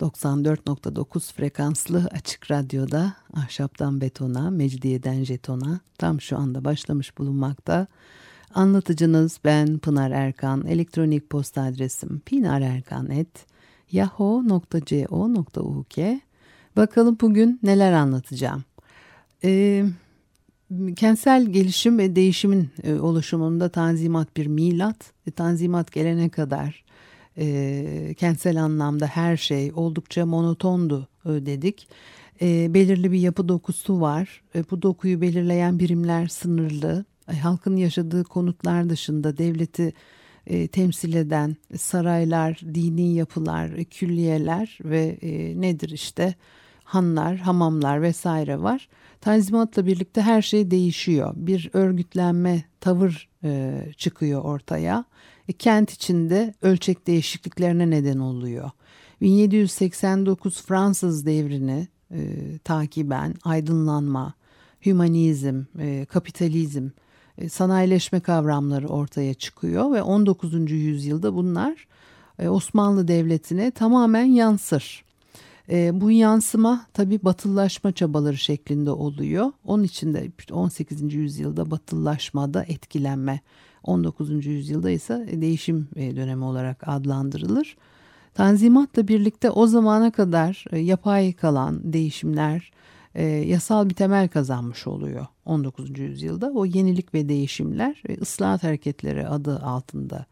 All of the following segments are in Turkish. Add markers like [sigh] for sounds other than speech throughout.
94.9 frekanslı açık radyoda ahşaptan betona, mecidiyeden jetona tam şu anda başlamış bulunmakta. Anlatıcınız ben Pınar Erkan. Elektronik posta adresim pinarerkan.yahoo.co.uk Bakalım bugün neler anlatacağım. Ee, kentsel gelişim ve değişimin e, oluşumunda tanzimat bir milat. Tanzimat gelene kadar e, kentsel anlamda her şey oldukça monotondu e, dedik. E, belirli bir yapı dokusu var. E, bu dokuyu belirleyen birimler sınırlı. E, halkın yaşadığı konutlar dışında devleti e, temsil eden saraylar, dini yapılar, e, külliyeler ve e, nedir işte hanlar, hamamlar vesaire var. Tanzimatla birlikte her şey değişiyor. Bir örgütlenme, tavır e, çıkıyor ortaya. Kent içinde ölçek değişikliklerine neden oluyor. 1789 Fransız devrini e, takiben aydınlanma, hümanizm, e, kapitalizm, e, sanayileşme kavramları ortaya çıkıyor ve 19. yüzyılda bunlar e, Osmanlı Devleti'ne tamamen yansır. E, bu yansıma tabi batıllaşma çabaları şeklinde oluyor. Onun için de 18. yüzyılda batıllaşmada etkilenme, 19. yüzyılda ise değişim e, dönemi olarak adlandırılır. Tanzimatla birlikte o zamana kadar e, yapay kalan değişimler e, yasal bir temel kazanmış oluyor 19. yüzyılda. O yenilik ve değişimler e, ıslahat hareketleri adı altında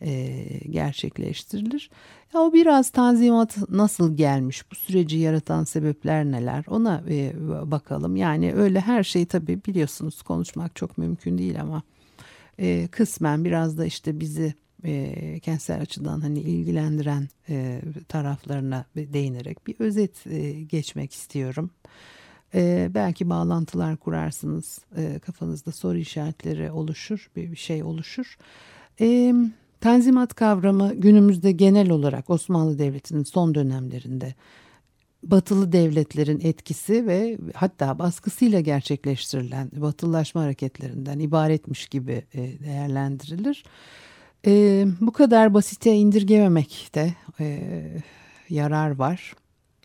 e, gerçekleştirilir. Ya o biraz tanzimat nasıl gelmiş, bu süreci yaratan sebepler neler ona e, bakalım. Yani öyle her şey tabii biliyorsunuz konuşmak çok mümkün değil ama e, kısmen biraz da işte bizi e, kentsel açıdan hani ilgilendiren e, taraflarına değinerek bir özet e, geçmek istiyorum. E, belki bağlantılar kurarsınız, e, kafanızda soru işaretleri oluşur, bir, şey oluşur. E, Tanzimat kavramı günümüzde genel olarak Osmanlı Devleti'nin son dönemlerinde batılı devletlerin etkisi ve hatta baskısıyla gerçekleştirilen batılılaşma hareketlerinden ibaretmiş gibi e, değerlendirilir. E, bu kadar basite indirgememekte e, yarar var.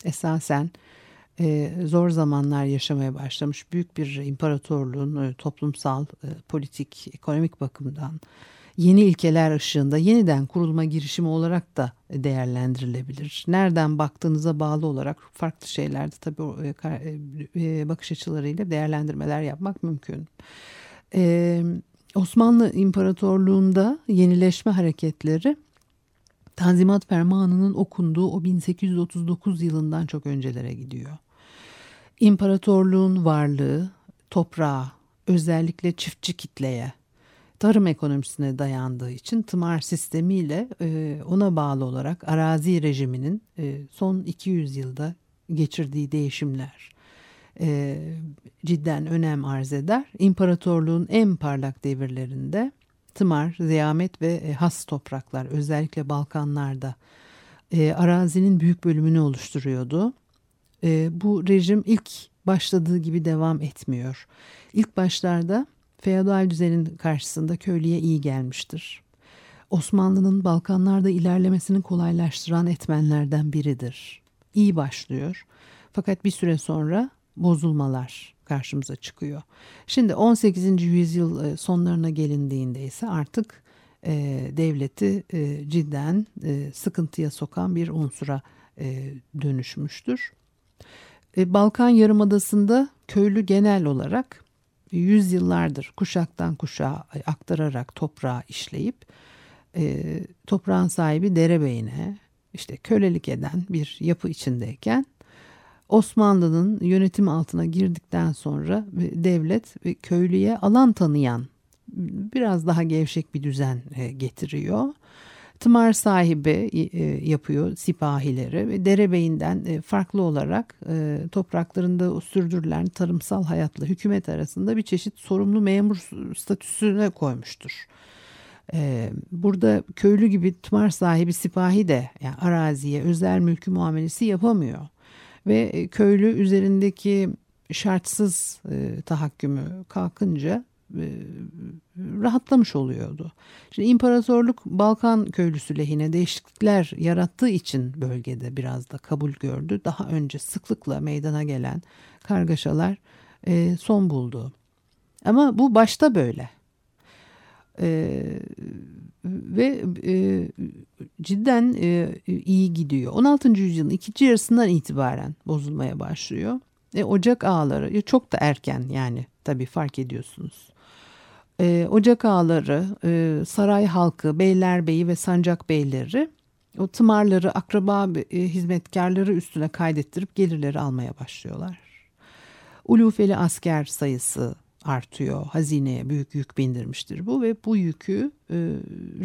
Esasen e, zor zamanlar yaşamaya başlamış büyük bir imparatorluğun toplumsal, politik, ekonomik bakımdan yeni ilkeler ışığında yeniden kurulma girişimi olarak da değerlendirilebilir. Nereden baktığınıza bağlı olarak farklı şeylerde tabii e, e, bakış açılarıyla değerlendirmeler yapmak mümkün. Osmanlı İmparatorluğu'nda yenileşme hareketleri Tanzimat Fermanı'nın okunduğu o 1839 yılından çok öncelere gidiyor. İmparatorluğun varlığı, toprağa, özellikle çiftçi kitleye, tarım ekonomisine dayandığı için tımar sistemiyle e, ona bağlı olarak arazi rejiminin e, son 200 yılda geçirdiği değişimler e, cidden önem arz eder. İmparatorluğun en parlak devirlerinde tımar, ziyamet ve has topraklar özellikle Balkanlarda arazinin büyük bölümünü oluşturuyordu. Bu rejim ilk başladığı gibi devam etmiyor. İlk başlarda feodal düzenin karşısında köylüye iyi gelmiştir. Osmanlı'nın Balkanlarda ilerlemesini kolaylaştıran etmenlerden biridir. İyi başlıyor. Fakat bir süre sonra bozulmalar karşımıza çıkıyor. Şimdi 18. yüzyıl e, sonlarına gelindiğinde ise artık e, devleti e, cidden e, sıkıntıya sokan bir unsura e, dönüşmüştür. E, Balkan Yarımadası'nda köylü genel olarak yüzyıllardır kuşaktan kuşağa aktararak toprağı işleyip e, toprağın sahibi derebeyine işte kölelik eden bir yapı içindeyken Osmanlı'nın yönetim altına girdikten sonra devlet köylüye alan tanıyan biraz daha gevşek bir düzen e, getiriyor. Tımar sahibi e, yapıyor sipahileri ve derebeyinden e, farklı olarak e, topraklarında sürdürülen tarımsal hayatla hükümet arasında bir çeşit sorumlu memur statüsüne koymuştur. E, burada köylü gibi tımar sahibi sipahi de yani araziye özel mülkü muamelesi yapamıyor ve e, köylü üzerindeki şartsız e, tahakkümü kalkınca rahatlamış oluyordu. Şimdi imparatorluk Balkan köylüsü lehine değişiklikler yarattığı için bölgede biraz da kabul gördü. Daha önce sıklıkla meydana gelen kargaşalar e, son buldu. Ama bu başta böyle. E, ve e, cidden e, iyi gidiyor. 16. yüzyılın ikinci yarısından itibaren bozulmaya başlıyor. E, Ocak ağları çok da erken yani tabii fark ediyorsunuz. E, Ocak ağaları, e, saray halkı, beylerbeyi ve sancak beyleri o tımarları akraba e, hizmetkarları üstüne kaydettirip gelirleri almaya başlıyorlar. Ulufeli asker sayısı artıyor. Hazineye büyük yük bindirmiştir bu ve bu yükü e,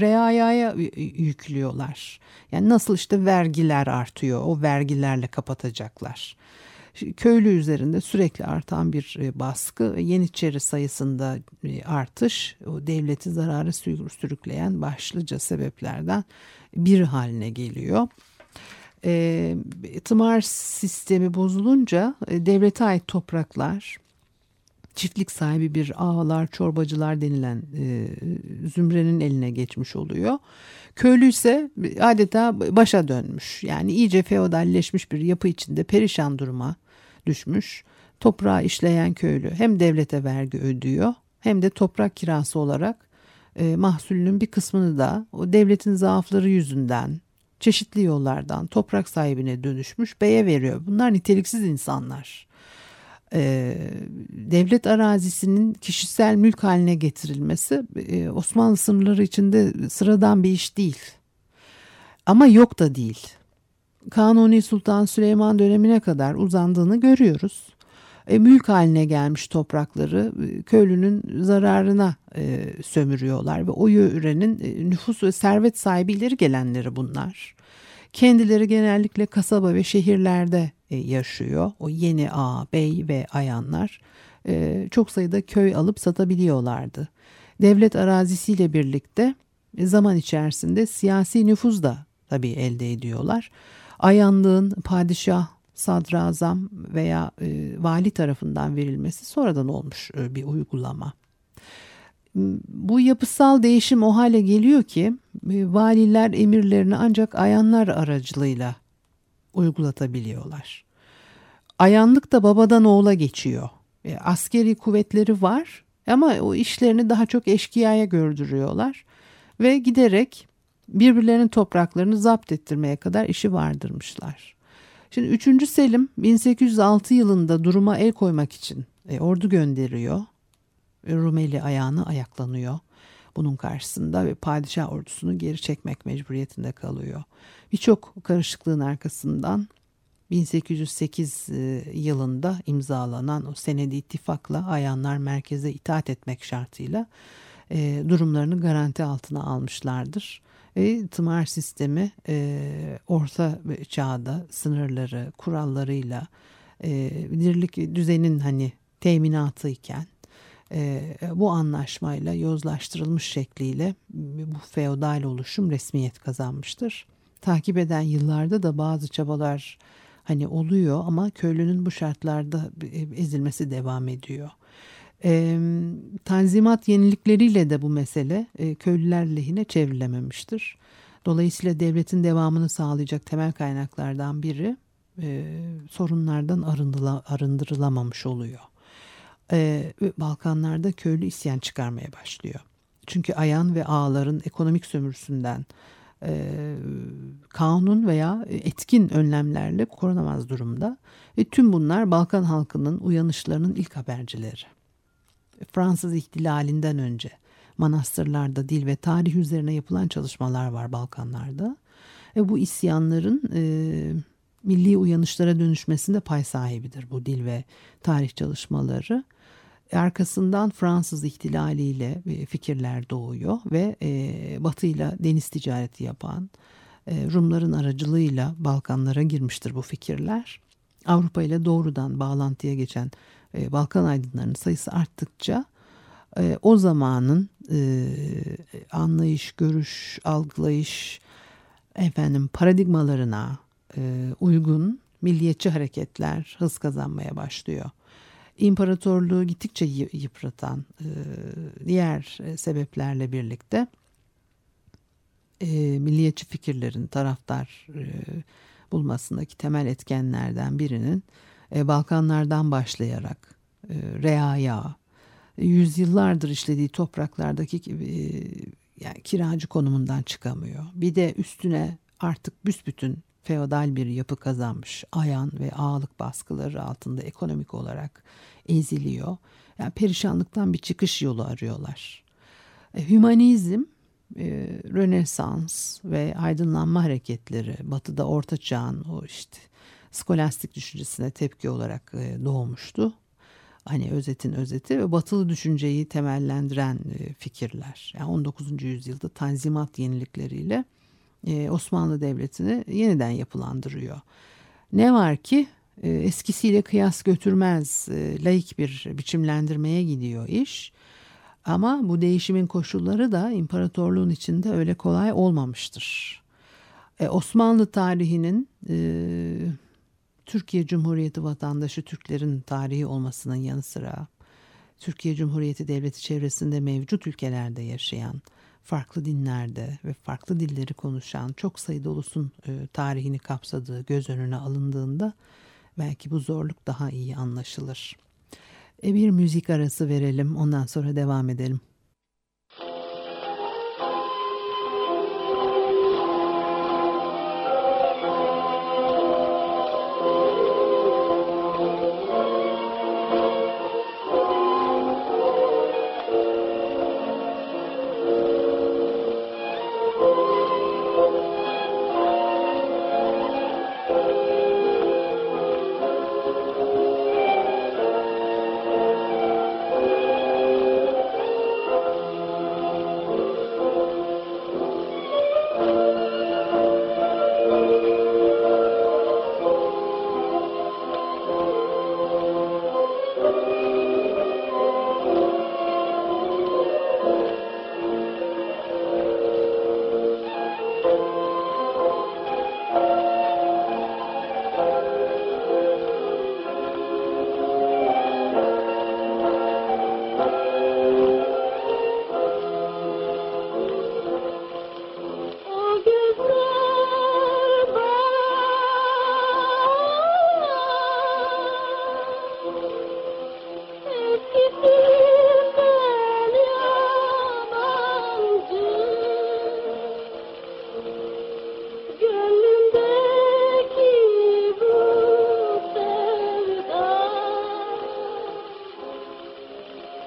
reayaya yüklüyorlar. Yani nasıl işte vergiler artıyor o vergilerle kapatacaklar köylü üzerinde sürekli artan bir e, baskı ve Yeniçeri sayısında e, artış o devleti zararı sürükleyen başlıca sebeplerden bir haline geliyor. E, tımar sistemi bozulunca e, devlete ait topraklar çiftlik sahibi bir ağalar, çorbacılar denilen e, zümrenin eline geçmiş oluyor. Köylü ise adeta başa dönmüş. Yani iyice feodalleşmiş bir yapı içinde perişan duruma düşmüş. Toprağı işleyen köylü hem devlete vergi ödüyor hem de toprak kirası olarak e, mahsulünün bir kısmını da o devletin zaafları yüzünden çeşitli yollardan toprak sahibine dönüşmüş beye veriyor. Bunlar niteliksiz insanlar. Ee, devlet arazisinin kişisel mülk haline getirilmesi e, Osmanlı sınırları içinde sıradan bir iş değil. Ama yok da değil. Kanuni Sultan Süleyman dönemine kadar uzandığını görüyoruz. E, mülk haline gelmiş toprakları e, köylünün zararına e, sömürüyorlar ve o yörenin e, nüfus ve servet sahibi ileri gelenleri bunlar. Kendileri genellikle kasaba ve şehirlerde e, yaşıyor. O yeni ağa, bey ve ayanlar e, çok sayıda köy alıp satabiliyorlardı. Devlet arazisiyle birlikte e, zaman içerisinde siyasi nüfuz da tabii elde ediyorlar ayanlığın padişah, sadrazam veya e, vali tarafından verilmesi sonradan olmuş e, bir uygulama. Bu yapısal değişim o hale geliyor ki e, valiler emirlerini ancak ayanlar aracılığıyla uygulatabiliyorlar. Ayanlık da babadan oğula geçiyor. E, askeri kuvvetleri var ama o işlerini daha çok eşkıyaya gördürüyorlar ve giderek birbirlerinin topraklarını zapt ettirmeye kadar işi vardırmışlar. Şimdi 3. Selim 1806 yılında duruma el koymak için e, ordu gönderiyor. Rumeli ayağını ayaklanıyor. Bunun karşısında ve padişah ordusunu geri çekmek mecburiyetinde kalıyor. Birçok karışıklığın arkasından 1808 e, yılında imzalanan o senedi ittifakla ayanlar merkeze itaat etmek şartıyla e, durumlarını garanti altına almışlardır. Ve tımar sistemi e, orta çağda sınırları, kurallarıyla e, dirlik düzenin hani teminatı iken e, bu anlaşmayla yozlaştırılmış şekliyle bu feodal oluşum resmiyet kazanmıştır. Takip eden yıllarda da bazı çabalar hani oluyor ama köylünün bu şartlarda ezilmesi devam ediyor. E, tanzimat yenilikleriyle de bu mesele e, köylüler lehine çevrilememiştir. Dolayısıyla devletin devamını sağlayacak temel kaynaklardan biri e, sorunlardan arındıla, arındırılamamış oluyor. E, Balkanlarda köylü isyan çıkarmaya başlıyor. Çünkü ayan ve ağların ekonomik sömürüsünden e, kanun veya etkin önlemlerle korunamaz durumda. Ve tüm bunlar Balkan halkının uyanışlarının ilk habercileri. Fransız ihtilalinden önce manastırlarda dil ve tarih üzerine yapılan çalışmalar var Balkanlarda. Ve bu isyanların e, milli uyanışlara dönüşmesinde pay sahibidir bu dil ve tarih çalışmaları. Arkasından Fransız ihtilaliyle fikirler doğuyor ve Batı ile deniz ticareti yapan Rumların aracılığıyla Balkanlara girmiştir bu fikirler. Avrupa ile doğrudan bağlantıya geçen Balkan aydınlarının sayısı arttıkça o zamanın anlayış, görüş, algılayış, efendim paradigmalarına uygun milliyetçi hareketler hız kazanmaya başlıyor. İmparatorluğu gittikçe yıpratan e, diğer e, sebeplerle birlikte e, milliyetçi fikirlerin taraftar bulmasındaki temel etkenlerden birinin Balkanlardan başlayarak reaya, yüzyıllardır işlediği topraklardaki yani kiracı konumundan çıkamıyor. Bir de üstüne artık büsbütün feodal bir yapı kazanmış. Ayan ve ağalık baskıları altında ekonomik olarak eziliyor. Yani perişanlıktan bir çıkış yolu arıyorlar. E, hümanizm, e, Rönesans ve aydınlanma hareketleri Batı'da Orta Çağ'ın o işte skolastik düşüncesine tepki olarak e, doğmuştu. Hani özetin özeti ve batılı düşünceyi temellendiren e, fikirler. Yani 19. yüzyılda tanzimat yenilikleriyle e, Osmanlı Devleti'ni yeniden yapılandırıyor. Ne var ki eskisiyle kıyas götürmez laik bir biçimlendirmeye gidiyor iş. Ama bu değişimin koşulları da imparatorluğun içinde öyle kolay olmamıştır. Osmanlı tarihinin Türkiye Cumhuriyeti vatandaşı Türklerin tarihi olmasının yanı sıra Türkiye Cumhuriyeti Devleti çevresinde mevcut ülkelerde yaşayan farklı dinlerde ve farklı dilleri konuşan çok sayıda ulusun e, tarihini kapsadığı göz önüne alındığında belki bu zorluk daha iyi anlaşılır. E, bir müzik arası verelim ondan sonra devam edelim.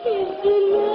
你。是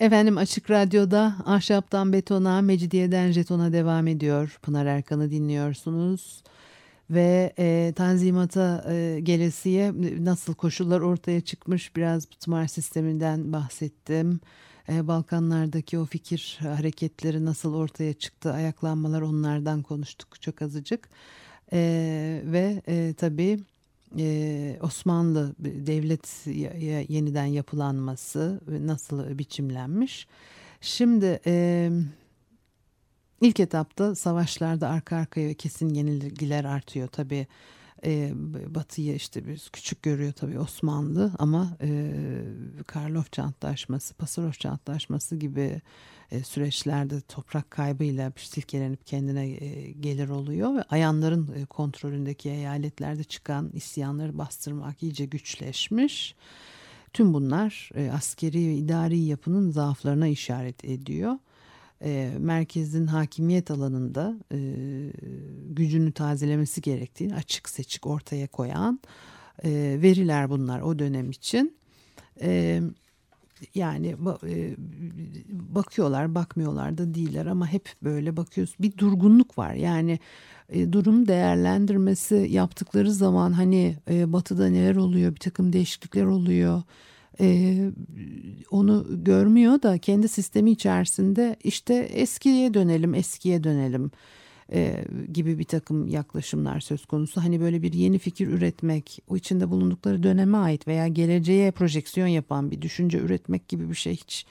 Efendim Açık Radyo'da Ahşaptan Betona, Mecidiyeden Jeton'a devam ediyor. Pınar Erkan'ı dinliyorsunuz. Ve e, Tanzimat'a e, gelesiye nasıl koşullar ortaya çıkmış biraz tımar sisteminden bahsettim. E, Balkanlardaki o fikir hareketleri nasıl ortaya çıktı, ayaklanmalar onlardan konuştuk çok azıcık. E, ve e, tabii Osmanlı devlet yeniden yapılanması nasıl biçimlenmiş. Şimdi ilk etapta savaşlarda arka arkaya kesin yenilgiler artıyor tabii. E, Batı'yı işte biz küçük görüyor tabii Osmanlı ama e, Karlofça Antlaşması, Pasarofça Antlaşması gibi e, süreçlerde toprak kaybıyla silkelenip kendine e, gelir oluyor ve ayanların e, kontrolündeki eyaletlerde çıkan isyanları bastırmak iyice güçleşmiş. Tüm bunlar askeri ve idari yapının zaaflarına işaret ediyor. Merkezin hakimiyet alanında gücünü tazelemesi gerektiğini açık seçik ortaya koyan veriler bunlar o dönem için. Yani e, bakıyorlar bakmıyorlar da değiller ama hep böyle bakıyoruz. Bir durgunluk var yani e, durum değerlendirmesi yaptıkları zaman hani e, batıda neler oluyor bir takım değişiklikler oluyor. Onu görmüyor da kendi sistemi içerisinde işte eskiye dönelim eskiye dönelim e, gibi bir takım yaklaşımlar söz konusu. Hani böyle bir yeni fikir üretmek, o içinde bulundukları döneme ait veya geleceğe projeksiyon yapan bir düşünce üretmek gibi bir şey hiç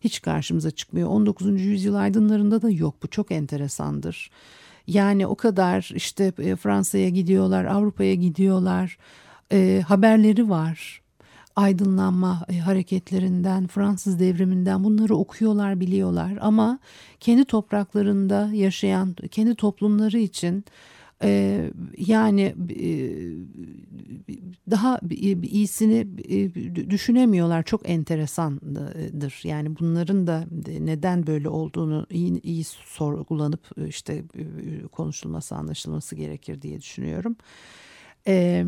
hiç karşımıza çıkmıyor. 19. yüzyıl aydınlarında da yok. Bu çok enteresandır. Yani o kadar işte e, Fransa'ya gidiyorlar, Avrupa'ya gidiyorlar. E, haberleri var aydınlanma e, hareketlerinden, Fransız devriminden bunları okuyorlar, biliyorlar ama kendi topraklarında yaşayan, kendi toplumları için e, yani e, daha iyisini düşünemiyorlar. Çok enteresandır. Yani bunların da neden böyle olduğunu iyi, iyi sorgulanıp işte konuşulması, anlaşılması gerekir diye düşünüyorum. Ee,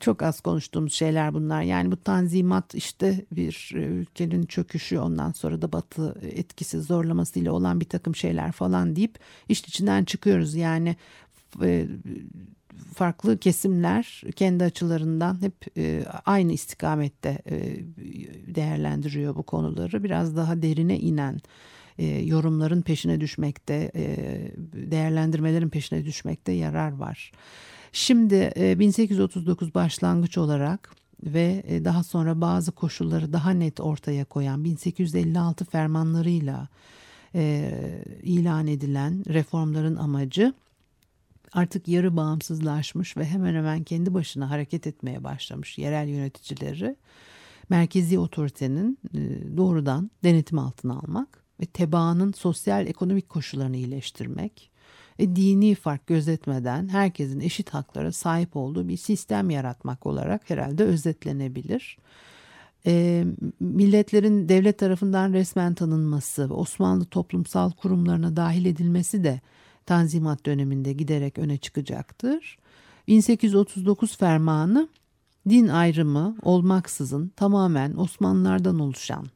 çok az konuştuğumuz şeyler bunlar. Yani bu tanzimat işte bir e, ülkenin çöküşü ondan sonra da batı etkisi zorlamasıyla olan bir takım şeyler falan deyip iş içinden çıkıyoruz. Yani e, farklı kesimler kendi açılarından hep e, aynı istikamette e, değerlendiriyor bu konuları. Biraz daha derine inen e, yorumların peşine düşmekte, e, değerlendirmelerin peşine düşmekte yarar var. Şimdi 1839 e, başlangıç olarak ve e, daha sonra bazı koşulları daha net ortaya koyan 1856 fermanlarıyla e, ilan edilen reformların amacı artık yarı bağımsızlaşmış ve hemen hemen kendi başına hareket etmeye başlamış yerel yöneticileri merkezi otoritenin doğrudan denetim altına almak ve tebaanın sosyal ekonomik koşullarını iyileştirmek dini fark gözetmeden herkesin eşit haklara sahip olduğu bir sistem yaratmak olarak herhalde özetlenebilir. E, milletlerin devlet tarafından resmen tanınması ve Osmanlı toplumsal kurumlarına dahil edilmesi de Tanzimat döneminde giderek öne çıkacaktır. 1839 fermanı din ayrımı olmaksızın tamamen Osmanlılardan oluşan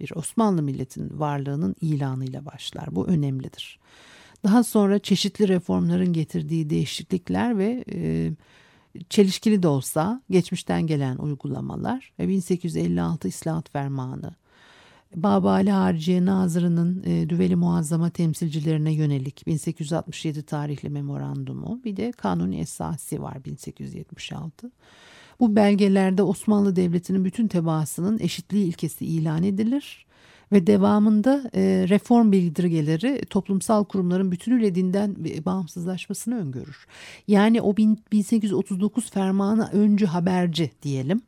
bir Osmanlı milletin varlığının ilanıyla başlar. Bu önemlidir. Daha sonra çeşitli reformların getirdiği değişiklikler ve e, çelişkili de olsa geçmişten gelen uygulamalar ve 1856 İslahat Fermanı, Babali Harciye Nazırı'nın e, Düveli Muazzama temsilcilerine yönelik 1867 tarihli memorandumu bir de Kanuni Esası var 1876. Bu belgelerde Osmanlı Devleti'nin bütün tebaasının eşitliği ilkesi ilan edilir ve devamında e, reform bildirgeleri toplumsal kurumların bütünüyle dinden bağımsızlaşmasını öngörür. Yani o 1839 fermanı öncü haberci diyelim.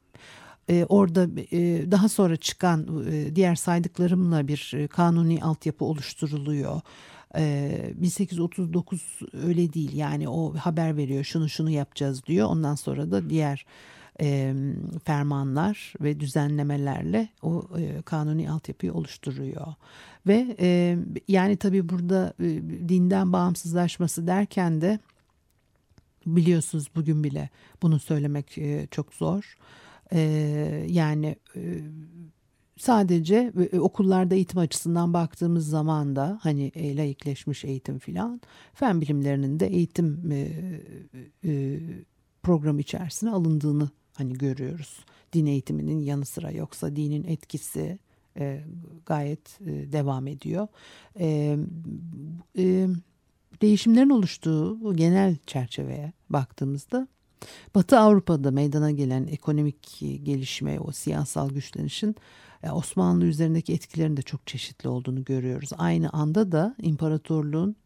Ee, orada e, daha sonra çıkan e, diğer saydıklarımla bir e, kanuni altyapı oluşturuluyor. 1839 öyle değil yani o haber veriyor şunu şunu yapacağız diyor ondan sonra da diğer e, fermanlar ve düzenlemelerle o e, kanuni altyapıyı oluşturuyor. Ve e, yani tabii burada e, dinden bağımsızlaşması derken de biliyorsunuz bugün bile bunu söylemek e, çok zor. E, yani e, sadece e, okullarda eğitim açısından baktığımız zaman da hani e, layıkleşmiş eğitim filan fen bilimlerinin de eğitim e, e, programı içerisine alındığını hani görüyoruz. Din eğitiminin yanı sıra yoksa dinin etkisi e, gayet e, devam ediyor. E, e, değişimlerin oluştuğu bu genel çerçeveye baktığımızda Batı Avrupa'da meydana gelen ekonomik gelişme, o siyasal güçlenişin e, Osmanlı üzerindeki etkilerin de çok çeşitli olduğunu görüyoruz. Aynı anda da imparatorluğun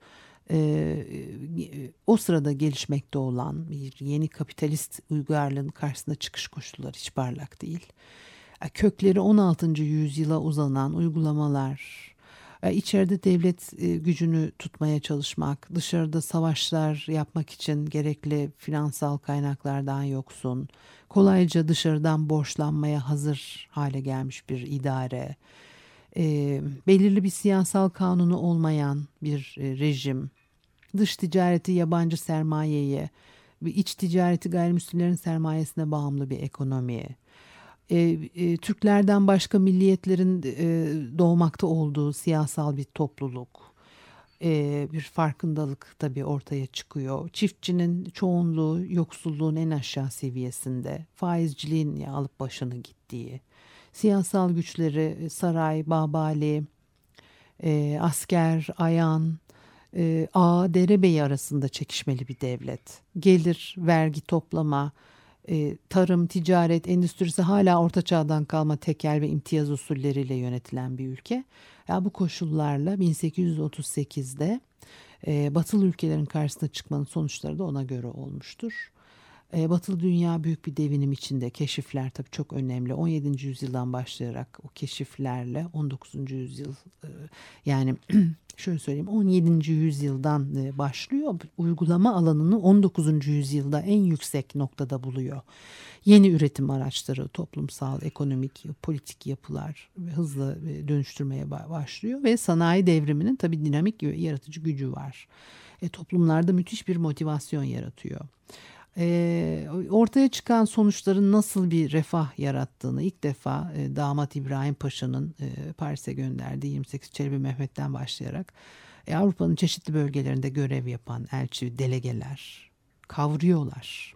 e, e, o sırada gelişmekte olan bir yeni kapitalist uygarlığın karşısında çıkış koşulları hiç parlak değil. E, kökleri 16. yüzyıla uzanan uygulamalar, e, içeride devlet gücünü tutmaya çalışmak, dışarıda savaşlar yapmak için gerekli finansal kaynaklardan yoksun, kolayca dışarıdan borçlanmaya hazır hale gelmiş bir idare, belirli bir siyasal kanunu olmayan bir rejim, dış ticareti yabancı sermayeye, iç ticareti gayrimüslimlerin sermayesine bağımlı bir ekonomi, e, e, Türklerden başka milliyetlerin e, doğmakta olduğu siyasal bir topluluk, e, bir farkındalık tabii ortaya çıkıyor. Çiftçinin çoğunluğu yoksulluğun en aşağı seviyesinde, faizciliğin ya alıp başını gittiği, siyasal güçleri saray, babali, e, asker, ayan, e, ağa, derebeyi arasında çekişmeli bir devlet. Gelir, vergi toplama, e, tarım, ticaret, endüstrisi hala orta çağdan kalma tekel ve imtiyaz usulleriyle yönetilen bir ülke. Ya bu koşullarla 1838'de e, batılı ülkelerin karşısına çıkmanın sonuçları da ona göre olmuştur. E, batılı dünya büyük bir devinim içinde. Keşifler tabii çok önemli. 17. yüzyıldan başlayarak o keşiflerle 19. yüzyıl e, yani [clears throat] şöyle söyleyeyim 17. yüzyıldan e, başlıyor. Uygulama alanını 19. yüzyılda en yüksek noktada buluyor. Yeni üretim araçları, toplumsal, ekonomik, politik yapılar hızlı e, dönüştürmeye başlıyor ve sanayi devriminin tabii dinamik ve yaratıcı gücü var. E, toplumlarda müthiş bir motivasyon yaratıyor e, ortaya çıkan sonuçların nasıl bir refah yarattığını ilk defa e, damat İbrahim Paşa'nın e, Paris'e gönderdiği 28 Çelebi Mehmet'ten başlayarak e, Avrupa'nın çeşitli bölgelerinde görev yapan elçi, delegeler kavruyorlar.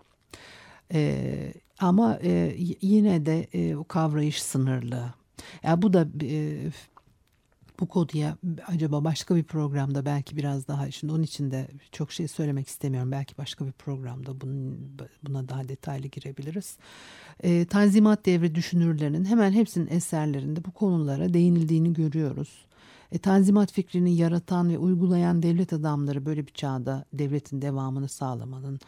E, ama e, yine de e, o kavrayış sınırlı. Yani bu da e, bu konuya acaba başka bir programda belki biraz daha şimdi onun için de çok şey söylemek istemiyorum. Belki başka bir programda bunun, buna daha detaylı girebiliriz. E, Tanzimat devri düşünürlerinin hemen hepsinin eserlerinde bu konulara değinildiğini görüyoruz. E, tanzimat fikrini yaratan ve uygulayan devlet adamları böyle bir çağda devletin devamını sağlamanın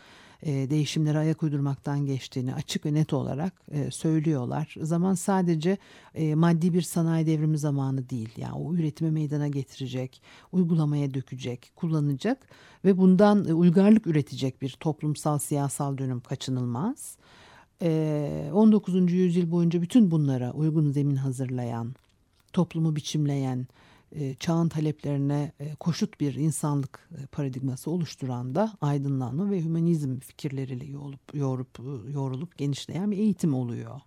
e, değişimlere ayak uydurmaktan geçtiğini açık ve net olarak e, söylüyorlar. Zaman sadece e, maddi bir sanayi devrimi zamanı değil. Yani o üretimi meydana getirecek, uygulamaya dökecek, kullanacak ve bundan e, uygarlık üretecek bir toplumsal siyasal dönüm kaçınılmaz. 19. yüzyıl boyunca bütün bunlara uygun zemin hazırlayan, toplumu biçimleyen, e, çağın taleplerine e, koşut bir insanlık e, paradigması oluşturan da aydınlanma ve hümanizm fikirleriyle yoğurup, yoğurup, yoğrulup genişleyen bir eğitim oluyor.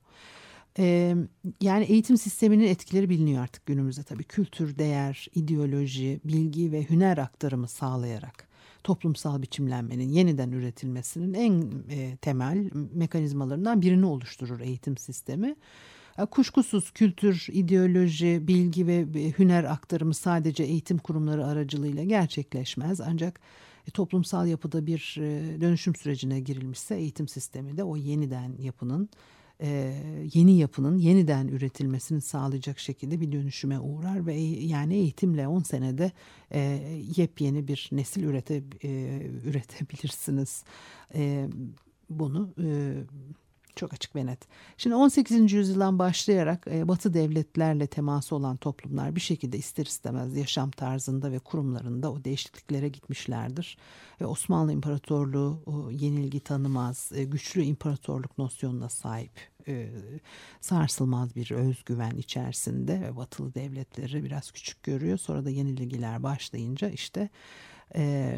yani eğitim sisteminin etkileri biliniyor artık günümüzde tabii. Kültür, değer, ideoloji, bilgi ve hüner aktarımı sağlayarak toplumsal biçimlenmenin yeniden üretilmesinin en temel mekanizmalarından birini oluşturur eğitim sistemi. Kuşkusuz kültür, ideoloji, bilgi ve hüner aktarımı sadece eğitim kurumları aracılığıyla gerçekleşmez. Ancak e, toplumsal yapıda bir e, dönüşüm sürecine girilmişse eğitim sistemi de o yeniden yapının e, yeni yapının yeniden üretilmesini sağlayacak şekilde bir dönüşüme uğrar ve yani eğitimle 10 senede yepyeni bir nesil ürete, üretebilirsiniz. Bunu çok açık ve net. Şimdi 18. yüzyıldan başlayarak e, Batı devletlerle teması olan toplumlar bir şekilde ister istemez yaşam tarzında ve kurumlarında o değişikliklere gitmişlerdir. Ve Osmanlı İmparatorluğu yenilgi tanımaz, e, güçlü imparatorluk nosyonuna sahip, e, sarsılmaz bir özgüven içerisinde ve Batılı devletleri biraz küçük görüyor. Sonra da yenilgiler başlayınca işte e,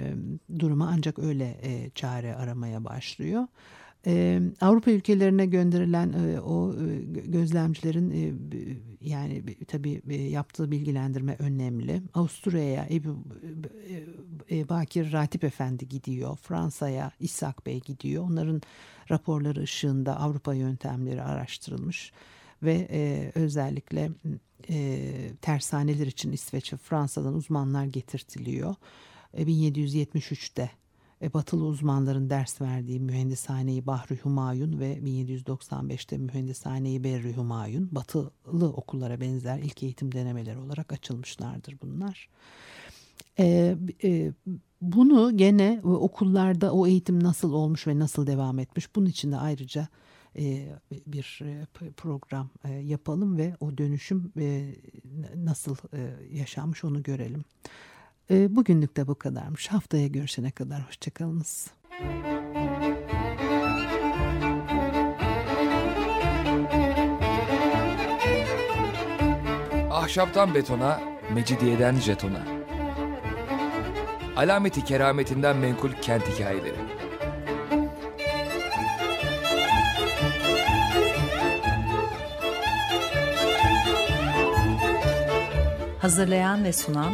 duruma ancak öyle e, çare aramaya başlıyor. Ee, Avrupa ülkelerine gönderilen e, o e, gözlemcilerin e, yani tabii e, yaptığı bilgilendirme önemli. Avusturya'ya Ebu e, e, Bakir Ratip Efendi gidiyor. Fransa'ya İshak Bey gidiyor. Onların raporları ışığında Avrupa yöntemleri araştırılmış ve e, özellikle e, tersaneler için İsveç ve Fransa'dan uzmanlar getirtiliyor. E, 1773'te e, batılı uzmanların ders verdiği Mühendishaneyi Bahri Humayun ve 1795'te Mühendishaneyi Berri Humayun batılı okullara benzer ilk eğitim denemeleri olarak açılmışlardır bunlar. E, e, bunu gene okullarda o eğitim nasıl olmuş ve nasıl devam etmiş bunun için de ayrıca e, bir e, program e, yapalım ve o dönüşüm nasıl yaşanmış onu görelim. Bugünlük de bu kadarmış. Haftaya görüşene kadar hoşçakalınız. Ahşaptan betona, mecidiyeden jetona. Alameti kerametinden menkul kent hikayeleri. Hazırlayan ve sunan